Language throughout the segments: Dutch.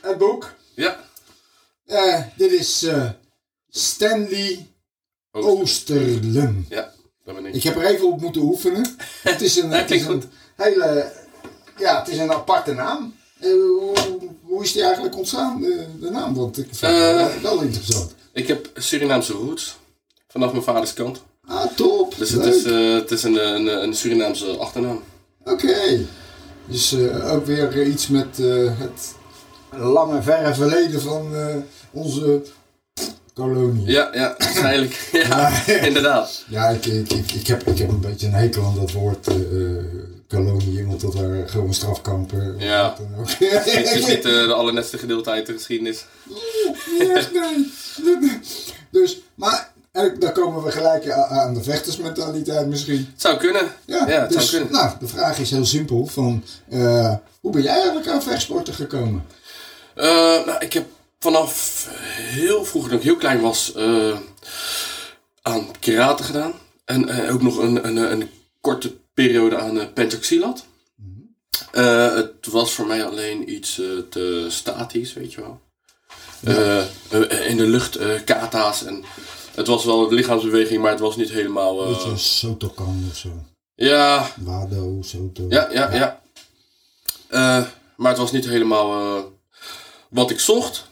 het boek. Ja. Eh, dit is eh, Stanley Oosterlum. Ja, dat ben ik. Ik heb er even op moeten oefenen. Het is een, Ja, het is klinkt een hele... Ja, het is een aparte naam. Eh, hoe, hoe is die eigenlijk ontstaan, de, de naam? Want ik vind het wel, interessant. Ik heb Surinaamse roots. Vanaf mijn vaders kant. Ah, top. Dus het Leuk. is, het is een, een, een Surinaamse achternaam. Oké. Dus eh, ook weer iets met eh, het lange, verre verleden van eh, onze kolonie. Ja, ja, waarschijnlijk. ja, inderdaad. Ja, ik, ik, ik, ik, heb, ik heb een beetje een hekel aan dat woord kolonie, want dat waren gewoon strafkampen. Ja. wat dan ook. Het is niet de allernetste gedeelte uit de geschiedenis. Nee. Dus, maar eh, daar komen we gelijk a- aan de vechtersmentaliteit misschien. Het zou kunnen. Ja, Ja, het dus, zou kunnen. Nou, de vraag is heel simpel. Van, eh, hoe ben jij eigenlijk aan vechtsporten gekomen? Eh, nou, ik heb vanaf heel vroeg, toen ik heel klein was, eh, aan karate gedaan. En eh, ook nog een, een, een korte periode aan uh, pencaxilat. Eh, het was voor mij alleen iets eh, te statisch, weet je wel. Eh, eh, in de lucht, eh, kata's. En het was wel een lichaamsbeweging, maar het was niet helemaal... eh, Beetje Sotokan of zo. ja, Wado, Soto. ja, ja, ja. Eh, maar het was niet helemaal eh, wat ik zocht.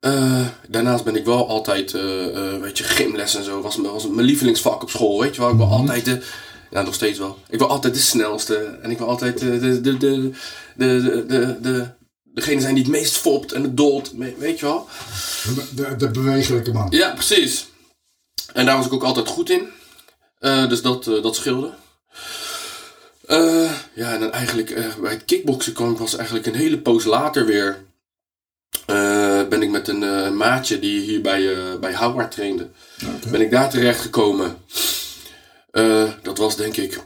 Eh, daarnaast ben ik wel altijd, eh, eh, weet je, gymles en zo was, was mijn lievelingsvak op school, weet je wel. Ik wil altijd de, ja nog steeds wel, ik wil altijd de snelste en ik wil altijd de, de, de, de, de, de, de, degene zijn die het meest fopt en het dolt, weet je wel. De, de, de bewegelijke man. Ja, precies. En daar was ik ook altijd goed in. Eh, dus dat, eh, dat scheelde. Eh, ja, en dan eigenlijk bij het kickboksen kwam ik was eigenlijk een hele poos later weer. ben ik met een maatje die hier bij, bij Howard trainde. Ben ik daar terecht gekomen. Dat was denk ik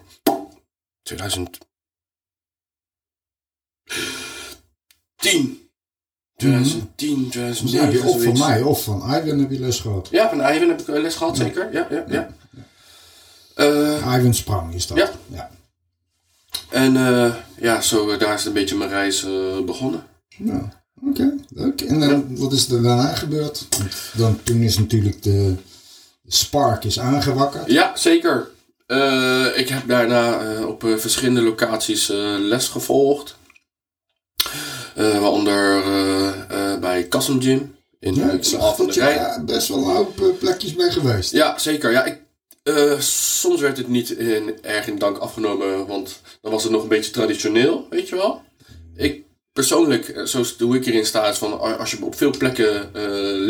2010. 2010, 2009. Dus heb je of van mij of van Ivan heb je les gehad. Ja, van Ivan heb ik les gehad, zeker. Ja, ja, ja. Eh, Ivan Sprang is dat. Ja. ja. en eh, ja, zo, eh, daar is een beetje mijn reis eh, begonnen. Nou, oké, leuk. En dan, wat is er daarna gebeurd? Want Dan, toen is natuurlijk de, spark is aangewakkerd. Ja, zeker. Eh, ik heb daarna eh, op eh, verschillende locaties eh, les gevolgd. Eh, waaronder eh, eh, bij Kassem Gym in, Ja, ik zag dat ja, best wel een hoop plekjes mee geweest. Ja, zeker. Ja, ik, soms werd het niet in, erg in dank afgenomen, want dan was het nog een beetje traditioneel, weet je wel. Ik persoonlijk, eh, zoals hoe ik erin sta, is van als je op veel plekken eh,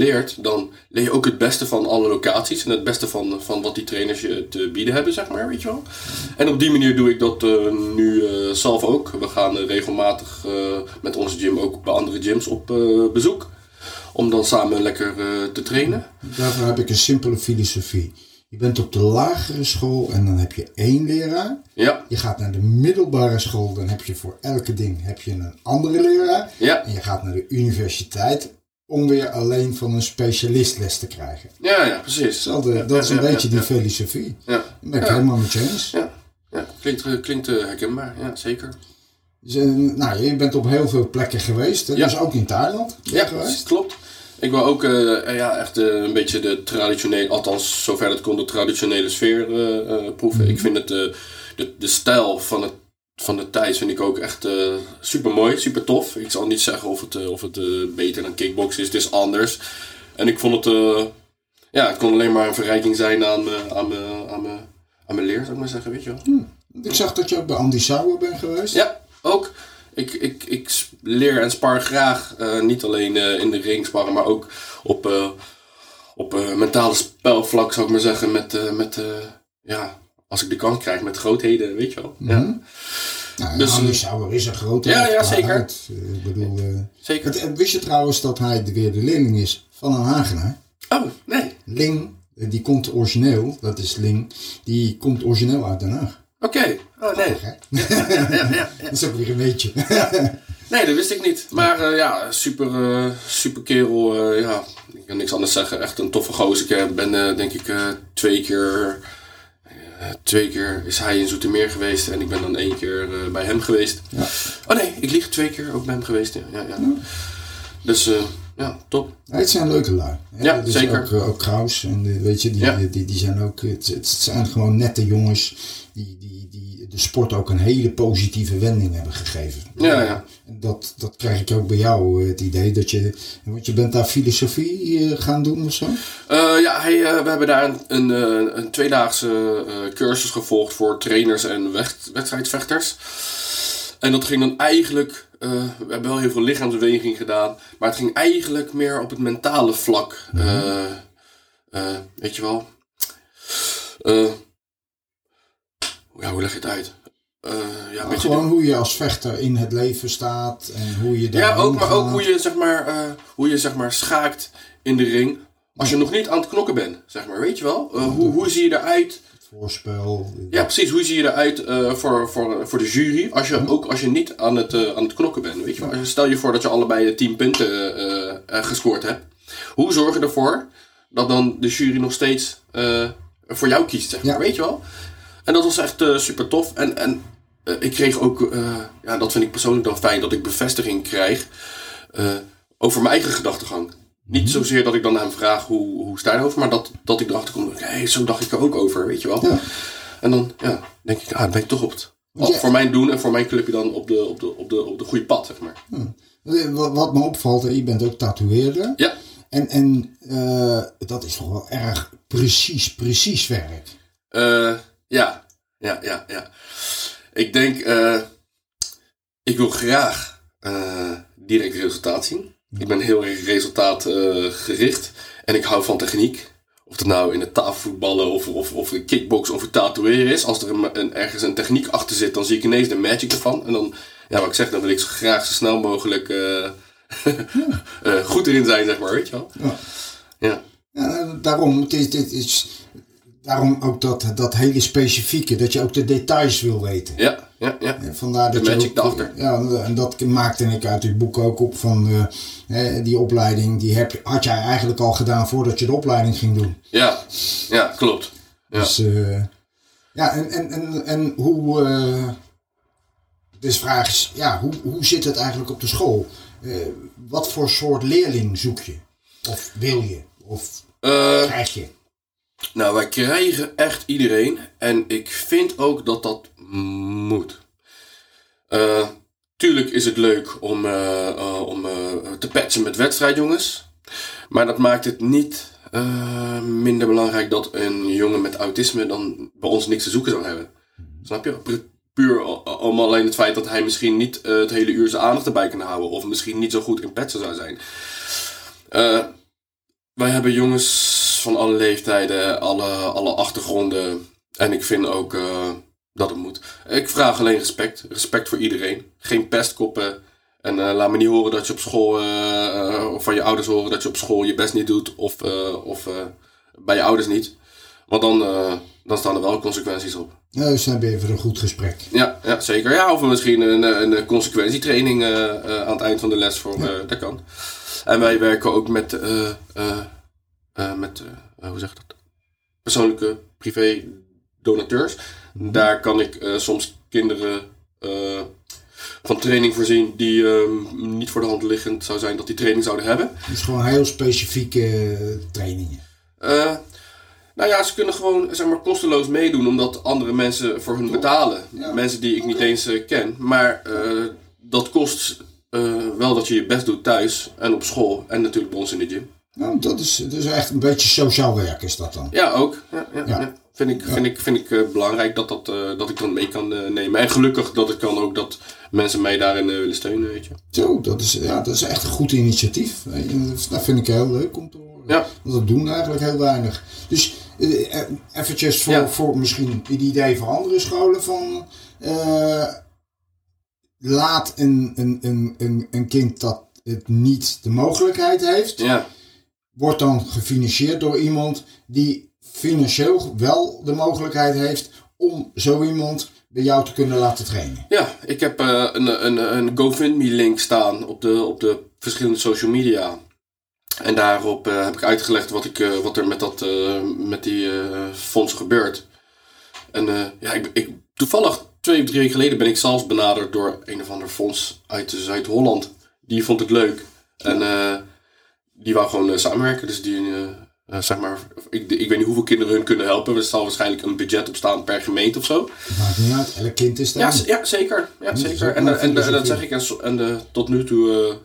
leert, dan leer je ook het beste van alle locaties en het beste van, van wat die trainers je te bieden hebben, zeg maar, weet je wel. En op die manier doe ik dat eh, nu eh, zelf ook. We gaan eh, regelmatig eh, met onze gym ook bij andere gyms op eh, bezoek. Om dan samen lekker eh, te trainen. Daarvoor heb ik een simpele filosofie. Je bent op de lagere school en dan heb je één leraar. Ja, Je gaat naar de middelbare school, dan heb je voor elke ding heb je een andere leraar. ja, En je gaat naar de universiteit om weer alleen van een specialist les te krijgen. ja, ja, precies. Ja, dat is een beetje die filosofie. Ja, ben ik helemaal met je eens. ja, ja. Klinkt, eh, klinkt eh, herkenbaar, ja, zeker. Dus, eh, nou, je bent op heel veel plekken geweest. hè? Ja. Dus ook in Thailand Ja, geweest. klopt. Ik wil ook eh, ja, echt eh, een beetje de traditionele, althans zover het kon, de traditionele sfeer eh, proeven. Ik vind het, de, de stijl van het van de Thais vind ik ook echt super mooi, super tof. Ik zal niet zeggen of het, of het beter dan kickboxen is, het is anders. En ik vond het, ja, het kon alleen maar een verrijking zijn aan, mijn- aan, aan, mijn- aan mijn leer, zou ik maar zeggen, weet je wel. Ik zag dat je ook bij Andy Sauer bent geweest. Ja, ook. Ik, ik, ik leer en spar graag. eh, niet alleen eh, in de ring sparren, maar ook op, eh, op mentale spelvlak, zou ik maar zeggen. Met, met ja, als ik de kans krijg, met grootheden, weet je wel. Ja, Nou, Dus, Andy Sauer is een grote ja, ja, zeker. Ik bedoel, zeker. het- wist je trouwens dat hij weer de leerling is van een Hagenaar? Oh, nee. Ling, die komt origineel, dat is Ling, die komt origineel uit Den Haag. Oké. Oh, nee. Hè? Ja. Dat is ook weer een beetje. Nee, dat wist ik niet. Maar eh, ja, super, eh, super kerel. eh, ja, ik kan niks anders zeggen. Echt een toffe gozer. Ik ben denk ik twee keer... twee keer is hij in Zoetermeer geweest en ik ben dan één keer bij hem geweest. Ja. Oh nee, ik lieg twee keer ook bij hem geweest. Ja, ja, ja. Dus eh, ja, top. Ja, het zijn leuke lui. hè. Ja, zeker. Ook, eh, ook Kraus. En eh, weet je, die, Ja. die, die zijn ook. Het, het zijn gewoon nette jongens. Die, die, die de sport ook een hele positieve wending hebben gegeven. Ja, ja. En dat, dat krijg ik ook bij jou, eh, het idee dat je. Want je bent daar filosofie gaan doen of zo? Ja, eh, we hebben daar een, een, een tweedaagse cursus gevolgd voor trainers en wedst- wedstrijdvechters. En dat ging dan eigenlijk, eh, we hebben wel heel veel lichaamsbeweging gedaan, maar het ging eigenlijk meer op het mentale vlak. Eh, eh, weet je wel? Ja, hoe leg je het uit? Ja, beetje gewoon hoe je als vechter in het leven staat en hoe je daar. ja, ook, maar ook hoe je, zeg maar, hoe je zeg maar, schaakt in de ring. Als je nog niet aan het knokken bent, zeg maar, weet je wel? Hoe, hoe zie je eruit? Voorspel. Ja, precies. Hoe zie je eruit eh, voor, voor, voor de jury? Als je, Ook als je niet aan het, eh, aan het knokken bent, weet je wel? Stel je voor dat je allebei 10 punten eh, gescoord hebt. Hoe zorg je ervoor dat dan de jury nog steeds voor jou kiest, zeg maar, Ja. weet je wel? En dat was echt super tof. En, en ik kreeg ook, ja, dat vind ik persoonlijk dan fijn, dat ik bevestiging krijg over mijn eigen gedachtegang. Niet zozeer dat ik dan hem vraag hoe, hoe sta je erover, maar dat, dat ik erachter kom, hé, zo dacht ik er ook over, weet je wel. Ja. En dan ja, denk ik, ah, ben ik toch op het, Ja. voor mijn doen en voor mijn clubje dan op de, op de, op de, op de goede pad, zeg maar. Eh, Wat, me opvalt, je bent ook tatoeëerder. Ja, En, en eh, dat is toch wel erg precies, precies werk. eh, ja, ja, ja, ja. Ik denk, ik wil graag direct resultaat zien. Ik ben heel erg resultaatgericht en ik hou van techniek. Of het nou in het tafelvoetballen of, of, of in kickboksen of het tatoeëren is. Als er een, een- ergens een techniek achter zit, dan zie ik ineens de magic ervan. En dan, ja, wat ik zeg, dan wil ik zo graag zo snel mogelijk eh, eh, goed erin zijn, zeg maar, weet je wel. Ja. Ja, Ja, eh, daarom, is, dit is, daarom ook dat, dat hele specifieke, dat je ook de details wil weten. ja, ja, ja. Vandaar dat De je magic ook. Ja, en dat maakte ik uit het boek ook op van eh, hè, die opleiding, die heb, had jij eigenlijk al gedaan voordat je de opleiding ging doen. Ja, ja klopt. Ja. Dus eh, ja, en, en, en, en hoe, eh dus vraag is, ja, hoe, hoe zit het eigenlijk op de school? Wat voor soort leerling zoek je? Of wil je? Of krijg je? Nou, wij krijgen echt iedereen. En ik vind ook dat dat moet. Eh, tuurlijk is het leuk om, eh, eh, te patchen met wedstrijdjongens. Maar dat maakt het niet minder belangrijk dat een jongen met autisme dan bij ons niks te zoeken zou hebben. Snap je? Pu- Puur om alleen het feit dat hij misschien niet het hele uur zijn aandacht erbij kan houden. Of misschien niet zo goed in patchen zou zijn. Wij hebben jongens van alle leeftijden, alle, alle achtergronden. En ik vind ook eh, dat het moet. Ik vraag alleen respect. Respect voor iedereen. Geen pestkoppen. En eh, laat me niet horen dat je op school, eh, of van je ouders horen dat je op school je best niet doet. Of, of bij je ouders niet. Want dan, dan staan er wel consequenties op. Nou, dus dan heb je even een goed gesprek. Ja, ja zeker. Ja, of misschien een, een consequentietraining aan het eind van de les voor. dat kan. En wij werken ook met, met eh, hoe zeg je dat? Persoonlijke privé donateurs. Daar kan ik eh, soms kinderen eh, van training voorzien die eh, niet voor de hand liggend zou zijn dat die training zouden hebben. Dus gewoon heel specifieke eh, trainingen. Eh, nou ja, ze kunnen gewoon zeg maar, kosteloos meedoen omdat andere mensen voor hun betalen. Ja. Mensen die ik niet eens eh, ken. Maar eh, dat kost eh, wel dat je je best doet thuis en op school en natuurlijk bij ons in de gym. Nou, dat is, dat is echt een beetje sociaal werk is dat dan. Ja, ook. Ja, ja. Vind ik, vind ik, vind ik eh, belangrijk dat, dat, eh, dat ik dan mee kan eh, nemen. En gelukkig dat het kan ook dat mensen mij daarin willen steunen, weet je. Zo, dat is, ja, dat is echt een goed initiatief. Dat- Dat vind ik heel leuk om te horen. Ja. Want dat doen eigenlijk heel weinig. Dus eventjes voor, voor misschien het idee voor andere scholen van... laat een, een, een, een, een kind dat het niet de mogelijkheid heeft... Ja, wordt dan gefinancierd door iemand die financieel wel de mogelijkheid heeft om zo iemand bij jou te kunnen laten trainen. ja ik heb eh, een, een, een GoFundMe-link staan op de, op de verschillende social media. En daarop eh, heb ik uitgelegd wat, ik, eh, wat er met, dat, met die fondsen gebeurt. En ja, ik, ik, toevallig twee of drie weken geleden ben ik zelfs benaderd door een of ander fonds uit Zuid-Holland. Die vond het leuk. En die wou gewoon eh, samenwerken. Dus die, eh, eh, zeg maar, ik, ik weet niet hoeveel kinderen hun kunnen helpen. Er zal waarschijnlijk een budget op staan per gemeente of zo. Maakt niet uit, elk kind is Ja, daar. z- ja zeker. Ja, zeker. En, en, eh, dat zeg ik. En, en eh, tot nu toe,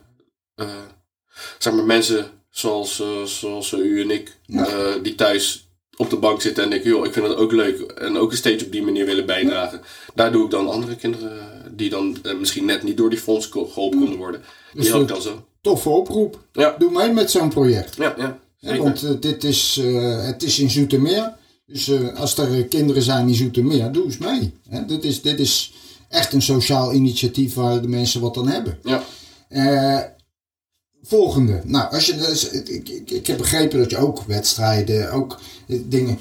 zeg maar, mensen zoals, zoals u en ik, Ja. die thuis op de bank zitten en denken, joh, ik vind het ook leuk. En ook een steeds op die manier willen bijdragen. Daar doe ik dan andere kinderen die dan eh, misschien net niet door die fonds geholpen konden worden. Die Dus help ik dan zo. Toffe oproep. Ja. Doe mee met zo'n project. Ja, ja. Want eh, dit is, eh, het is in Zoetermeer. Dus eh, als er kinderen zijn in Zoetermeer, doe eens mee. Hè, dit, is, dit is echt een sociaal initiatief waar de mensen wat aan hebben. Ja. Volgende. Nou, als je, dus, ik, ik, ik heb begrepen dat je ook wedstrijden, ook dingen.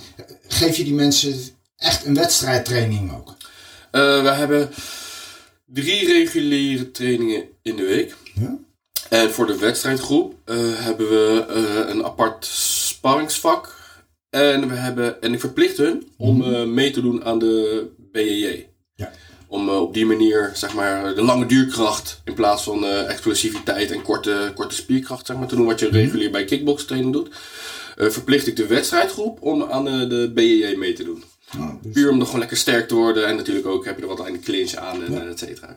Geef je die mensen echt een wedstrijdtraining ook? We hebben drie reguliere trainingen in de week. Ja? En voor de wedstrijdgroep eh, hebben we eh, een apart sparringsvak. En, we hebben, en ik verplicht hun om eh, mee te doen aan de BJJ. Ja. Om op die manier zeg maar, de lange duurkracht in plaats van explosiviteit en korte, korte spierkracht zeg maar, te doen. Wat je regulier bij kickbokstraining doet. Eh, verplicht ik de wedstrijdgroep om aan de BJJ mee te doen. Nou, dus Puur om nog gewoon lekker sterk te worden. En natuurlijk ook heb je er wat aan de clinch aan en Ja. et cetera.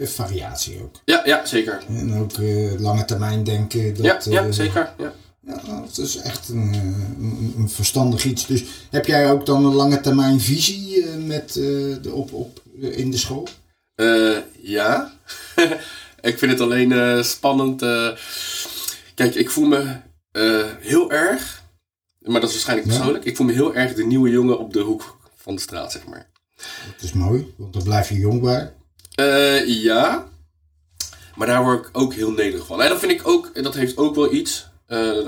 Variatie ook. Ja, ja, zeker. En ook eh, lange termijn denken. Dat, ja, ja, eh, zeker. Ja. Ja, het is echt een, eh, een, een verstandig iets. Dus heb jij ook dan een lange termijn visie met, de, op, op, in de school? Ja. ik vind het alleen spannend. kijk, ik voel me heel erg, maar dat is waarschijnlijk Ja. persoonlijk. Ik voel me heel erg de nieuwe jongen op de hoek van de straat, zeg maar. Dat is mooi, want dan blijf je jong bij. Eh, ja. Maar daar word ik ook heel nederig van. En dat vind ik ook, dat heeft ook wel iets. eh,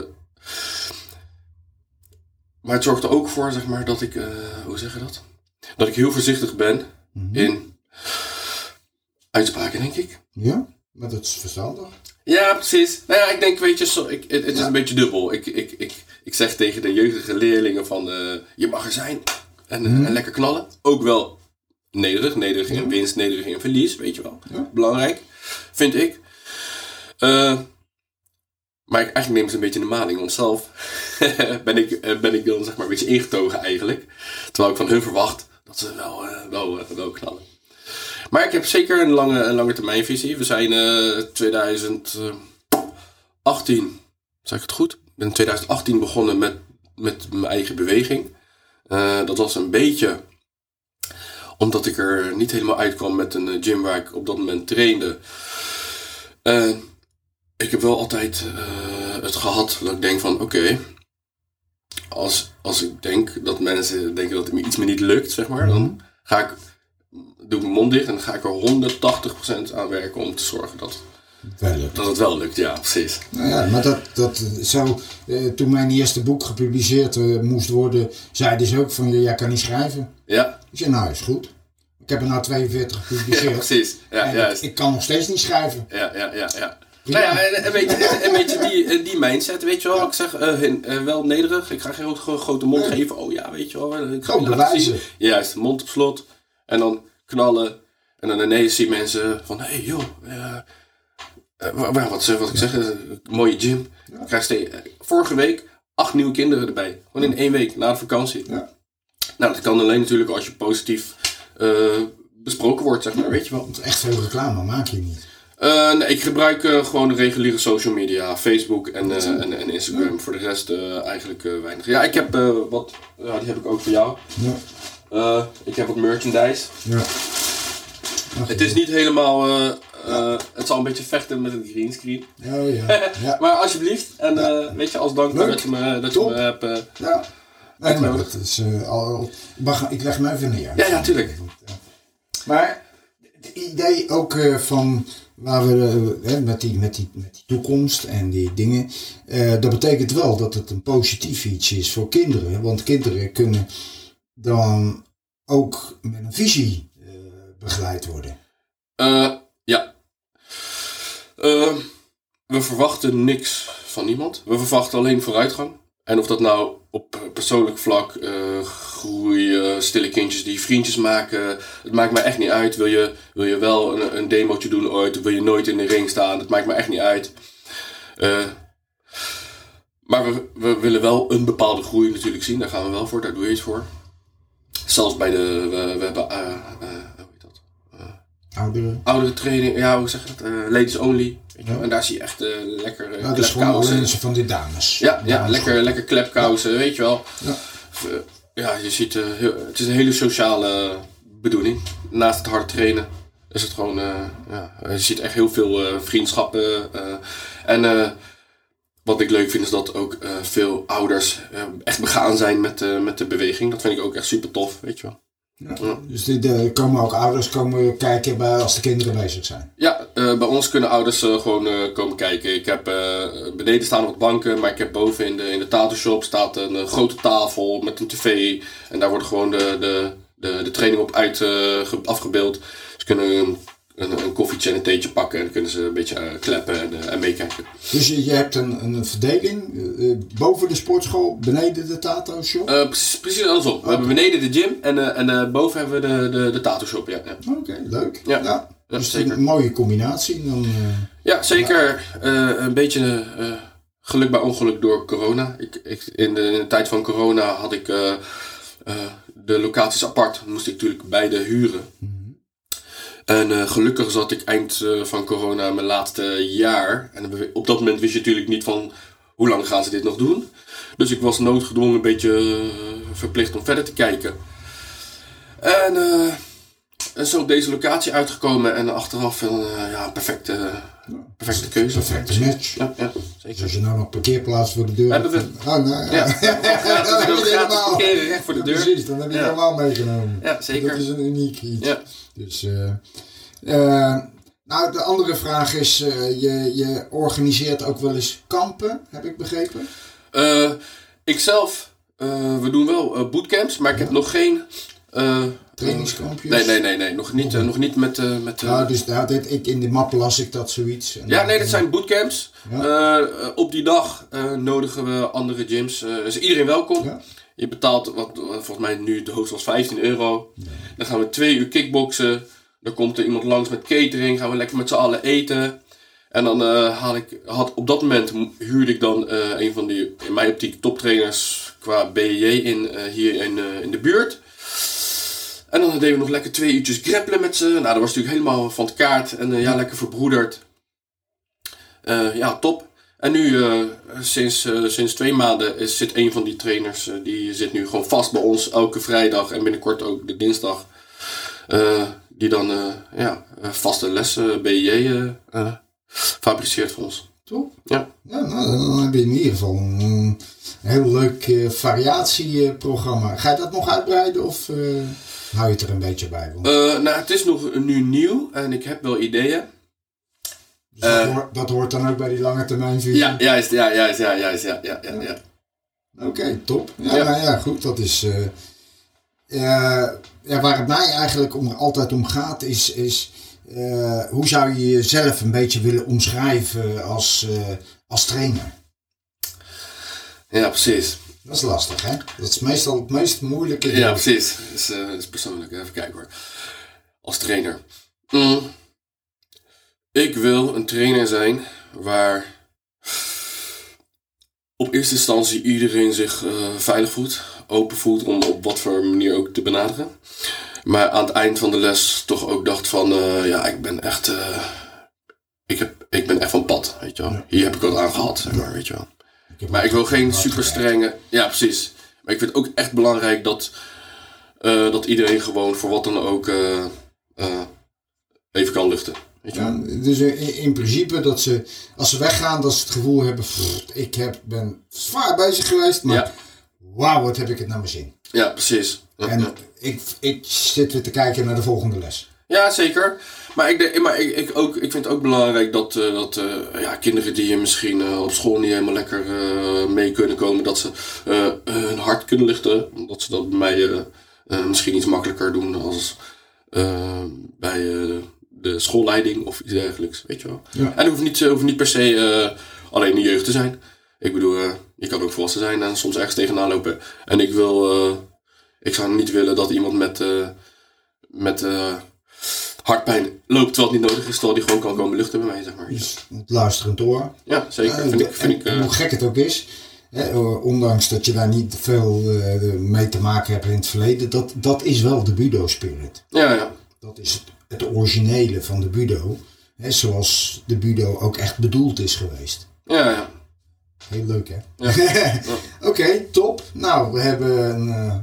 maar het zorgt er ook voor, zeg maar, dat ik, eh, hoe zeg je dat? Dat ik heel voorzichtig ben Mhm. in uitspraken, denk ik. Ja, maar dat is verstandig. Ja, precies. Nou ja, ik denk, weet je, zo, ik, het, het is een beetje dubbel. Ik, ik, ik, ik zeg tegen de jeugdige leerlingen van, je mag er zijn en, eh, en lekker knallen. Ook wel nederig, nederig in winst, nederig in verlies, weet je wel. Ja. Belangrijk, vind ik. Eh, maar ik, eigenlijk neem ze een beetje de maling, want zelf ben, ik, eh, ben ik dan zeg maar een beetje ingetogen eigenlijk. Terwijl ik van hun verwacht dat ze wel, eh, wel, wel knallen. Maar ik heb zeker een lange, een lange termijnvisie. We zijn eh 2018, zeg ik het goed? Ik ben in 2018 begonnen met, met mijn eigen beweging. Dat was een beetje omdat ik er niet helemaal uitkwam met een eh, gym waar ik op dat moment trainde. Ik heb wel altijd eh, het gehad dat ik denk van oké, als, als ik denk dat mensen denken dat het me iets me niet lukt, zeg maar, dan ga ik, doe ik mijn mond dicht en dan ga ik er 180% aan werken om te zorgen dat, Wel lukt. dat het wel lukt. Ja, precies. Nou ja, maar dat, dat zo, eh, toen mijn eerste boek gepubliceerd eh, moest worden, zeiden ze ook van, ja, jij kan niet schrijven. Ja, Ik zei, nou is goed. Ik heb er nou 42 ja gepubliceerd. precies. Ja, juist. ik, ik kan nog steeds niet schrijven. Ja, ja, ja, ja. Nou ja, en een beetje, een beetje die, eh, die mindset, weet je wel. Ik zeg wel nederig. Ik ga geen gro- grote mond Ja. geven. Oh ja, weet je wel. Ik ga Gewoon bewijzen. zien. Juist, mond op slot. En dan knallen. En dan ineens zien mensen van, hé hey, joh. eh, eh, wa- wa- wat, zeg- wat ik zeg, eh, mooie gym. Ik krijg eh, vorige week acht nieuwe kinderen erbij. Gewoon in één week, na de vakantie. Ja. Nou, dat kan alleen natuurlijk als je positief eh, besproken wordt, zeg maar, weet je wel. Want echt veel reclame maak je niet. Eh, nee, ik gebruik eh, gewoon de reguliere social media, Facebook en, eh, en, en Instagram. Voor de rest eh, eigenlijk eh, weinig. Ja, ik heb eh, wat, ja, die heb ik ook voor jou. Ja. Eh, ik heb wat merchandise. ja. Ach, Het is niet helemaal, eh, het zal een beetje vechten met het greenscreen. Oh ja. ja. Maar alsjeblieft, en eh, weet je, als dank Leuk. dat je me, dat je me hebt. eh, ja. Nee, maar dat is al. Ik, leg hem even neer. Ja, ja, tuurlijk. Maar het idee ook van waar we hè, met, die, met, die, met die toekomst en die dingen, eh, dat betekent wel dat het een positief iets is voor kinderen. Want kinderen kunnen dan ook met een visie eh, begeleid worden. Ja. Eh, we verwachten niks van niemand. We verwachten alleen vooruitgang. En of dat nou op persoonlijk vlak, uh, groeien, stille kindjes die vriendjes maken. Het maakt me echt niet uit. Wil je, wil je wel een, een demootje doen ooit, wil je nooit in de ring staan. Het maakt me echt niet uit. Uh, maar we, we willen wel een bepaalde groei natuurlijk zien. Daar gaan we wel voor, daar doe je iets voor. Zelfs bij de, we, we hebben, uh, hoe heet dat? Oudere. Oudere training, ja, hoe zeg je dat? ladies only. Ja. En daar zie je echt uh, lekker uh, ja, dus gewoon van die dames. Ja, ja lekker, lekker klepkousen, weet je wel. Ja, ja je ziet, heel, het is een hele sociale bedoeling. Naast het hard trainen is het gewoon, ja, je ziet echt heel veel vriendschappen. en wat ik leuk vind is dat ook veel ouders echt begaan zijn met, met de beweging. Dat vind ik ook echt super tof, weet je wel. Ja. Dus die, komen ook ouders komen kijken bij, als de kinderen bezig zijn? Ja, uh, bij ons kunnen ouders uh, gewoon uh, komen kijken. Ik heb beneden staan wat banken, maar ik heb boven in de, in de tattoo shop staat een grote tafel met een tv. En daar wordt gewoon de, de, de, de training op uit afgebeeld. Ze kunnen een, een koffietje en een theetje pakken. En dan kunnen ze een beetje uh, kleppen en, uh, en meekijken. Dus je, je hebt een, een verdeling uh, boven de sportschool, beneden de tato shop? precies, precies andersom. We hebben beneden de gym en, en boven hebben we de, de, de tato shop. Ja, ja. Oké, leuk. Ja, ja. dus zeker. een mooie combinatie. Dan, ja, zeker. een beetje geluk bij ongeluk door corona. Ik, ik, in, de, in de tijd van corona had ik de locaties apart. Moest ik natuurlijk beide huren. Mhm. En uh, gelukkig zat ik eind uh, van corona mijn laatste jaar. En op dat moment wist je natuurlijk niet van hoe lang gaan ze dit nog doen. Dus ik was noodgedwongen een beetje uh, verplicht om verder te kijken. En, en zo op deze locatie uitgekomen en achteraf een ja, perfecte, perfecte keuze. Perfecte match. Ja, ja, zeker. Dus als je nou nog parkeerplaats voor de deur hebben we. Oh, nou, ja. ja. dan heb je helemaal voor de deur. precies, dan heb je helemaal meegenomen. Ja, zeker. Dat is een uniek iets. Ja. Dus, uh, uh, nou, de andere vraag is, je, je organiseert ook wel eens kampen, heb ik begrepen? ikzelf, we doen wel bootcamps, maar ik heb nog geen... Trainingskampjes? Nee, nee, nee, nee. Nog niet, nog niet met... met ja, dus dit, ik, in de map las ik dat zoiets. En ja, nee, dat zijn bootcamps. Ja. op die dag nodigen we andere gyms. is iedereen welkom. Ja. Je betaalt, wat, volgens mij nu de hoogste was 15 euro. Dan gaan we twee uur kickboksen. Dan komt er iemand langs met catering, gaan we lekker met z'n allen eten. En dan uh, haal ik, had, op dat moment huurde ik dan uh, een van die, in mijn optiek, toptrainers qua BJ in, uh, hier in, in de buurt. En dan deden we nog lekker twee uurtjes grappelen met ze. Nou, dat was natuurlijk helemaal van het kaart. En ja, lekker verbroederd. ja, top. En nu, sinds, sinds twee maanden, is, zit een van die trainers, die zit nu gewoon vast bij ons elke vrijdag en binnenkort ook de dinsdag. Die dan ja, vaste lessen, BJ, fabriceert voor ons. Toch? Ja. ja nou, dan heb je in ieder geval een, heel leuk uh, variatieprogramma. Ga je dat nog uitbreiden of hou je het er een beetje bij? nou, het is nog nu nieuw en ik heb wel ideeën. Dus dat, hoort, dat, hoort, dan ook bij die lange termijn visie? Ja, juist, ja, juist, ja, juist, ja, ja, ja. ja. Oké, top. Ja, ja. Nou ja, goed, dat is ja, waar het mij eigenlijk om, altijd om gaat, is, is uh, hoe zou je jezelf een beetje willen omschrijven als, uh, als trainer? Ja, precies. Dat is lastig, hè? Dat is meestal het meest moeilijke. Ding. Ja, precies. Dat is, uh, is persoonlijk. Even kijken hoor. Als trainer. Mm. Ik wil een trainer zijn waar op eerste instantie iedereen zich veilig voelt open voelt om op wat voor manier ook te benaderen. Maar aan het eind van de les toch ook dacht van, uh, ja, ik ben echt, uh, ik, heb, ik ben echt van pad, weet je wel. Hier heb ik wat aan gehad, zeg maar, weet je wel. Ik maar ik wil geen super strenge, ja precies. Maar ik vind het ook echt belangrijk dat, uh, dat iedereen gewoon voor wat dan ook even kan luchten. Weet je ja, dus in, in, principe dat ze, als ze weggaan, dat ze het gevoel hebben, pff, ik heb, ben zwaar bezig geweest, maar... Ja wauw, wat heb ik het naar mijn zin. Ja, precies. En ik, ik zit weer te kijken naar de volgende les. Ja, zeker. Maar ik, denk, maar ik, ik, ook, ik vind het ook belangrijk dat, uh, dat uh, ja, kinderen die misschien uh, op school niet helemaal lekker mee kunnen komen, dat ze hun hart kunnen lichten. Dat ze dat bij mij misschien iets makkelijker doen als bij de schoolleiding of iets dergelijks. Weet je wel. Ja. En het hoeft niet, hoeft niet per se alleen de jeugd te zijn. Ik bedoel, je kan ook volwassen zijn en soms ergens tegenaan lopen. En ik wil, eh, ik zou niet willen dat iemand met, eh, met eh, hartpijn loopt terwijl het niet nodig is, terwijl die gewoon kan komen luchten bij mij, zeg maar. Dus luisterend oor. Ja, zeker. Vind ik, vind ik, hoe gek het ook is, hè, ondanks dat je daar niet veel mee te maken hebt in het verleden, dat, dat is wel de Budo spirit. ja, ja. Dat is het, het originele van de Budo. Hè, zoals de Budo ook echt bedoeld is geweest. Ja, ja. Heel leuk hè? Ja. Oké, top. Nou, we hebben een eh,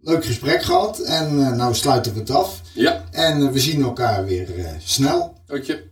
leuk gesprek gehad en eh, nou sluiten we het af. Ja, En eh, we zien elkaar weer snel. dank je.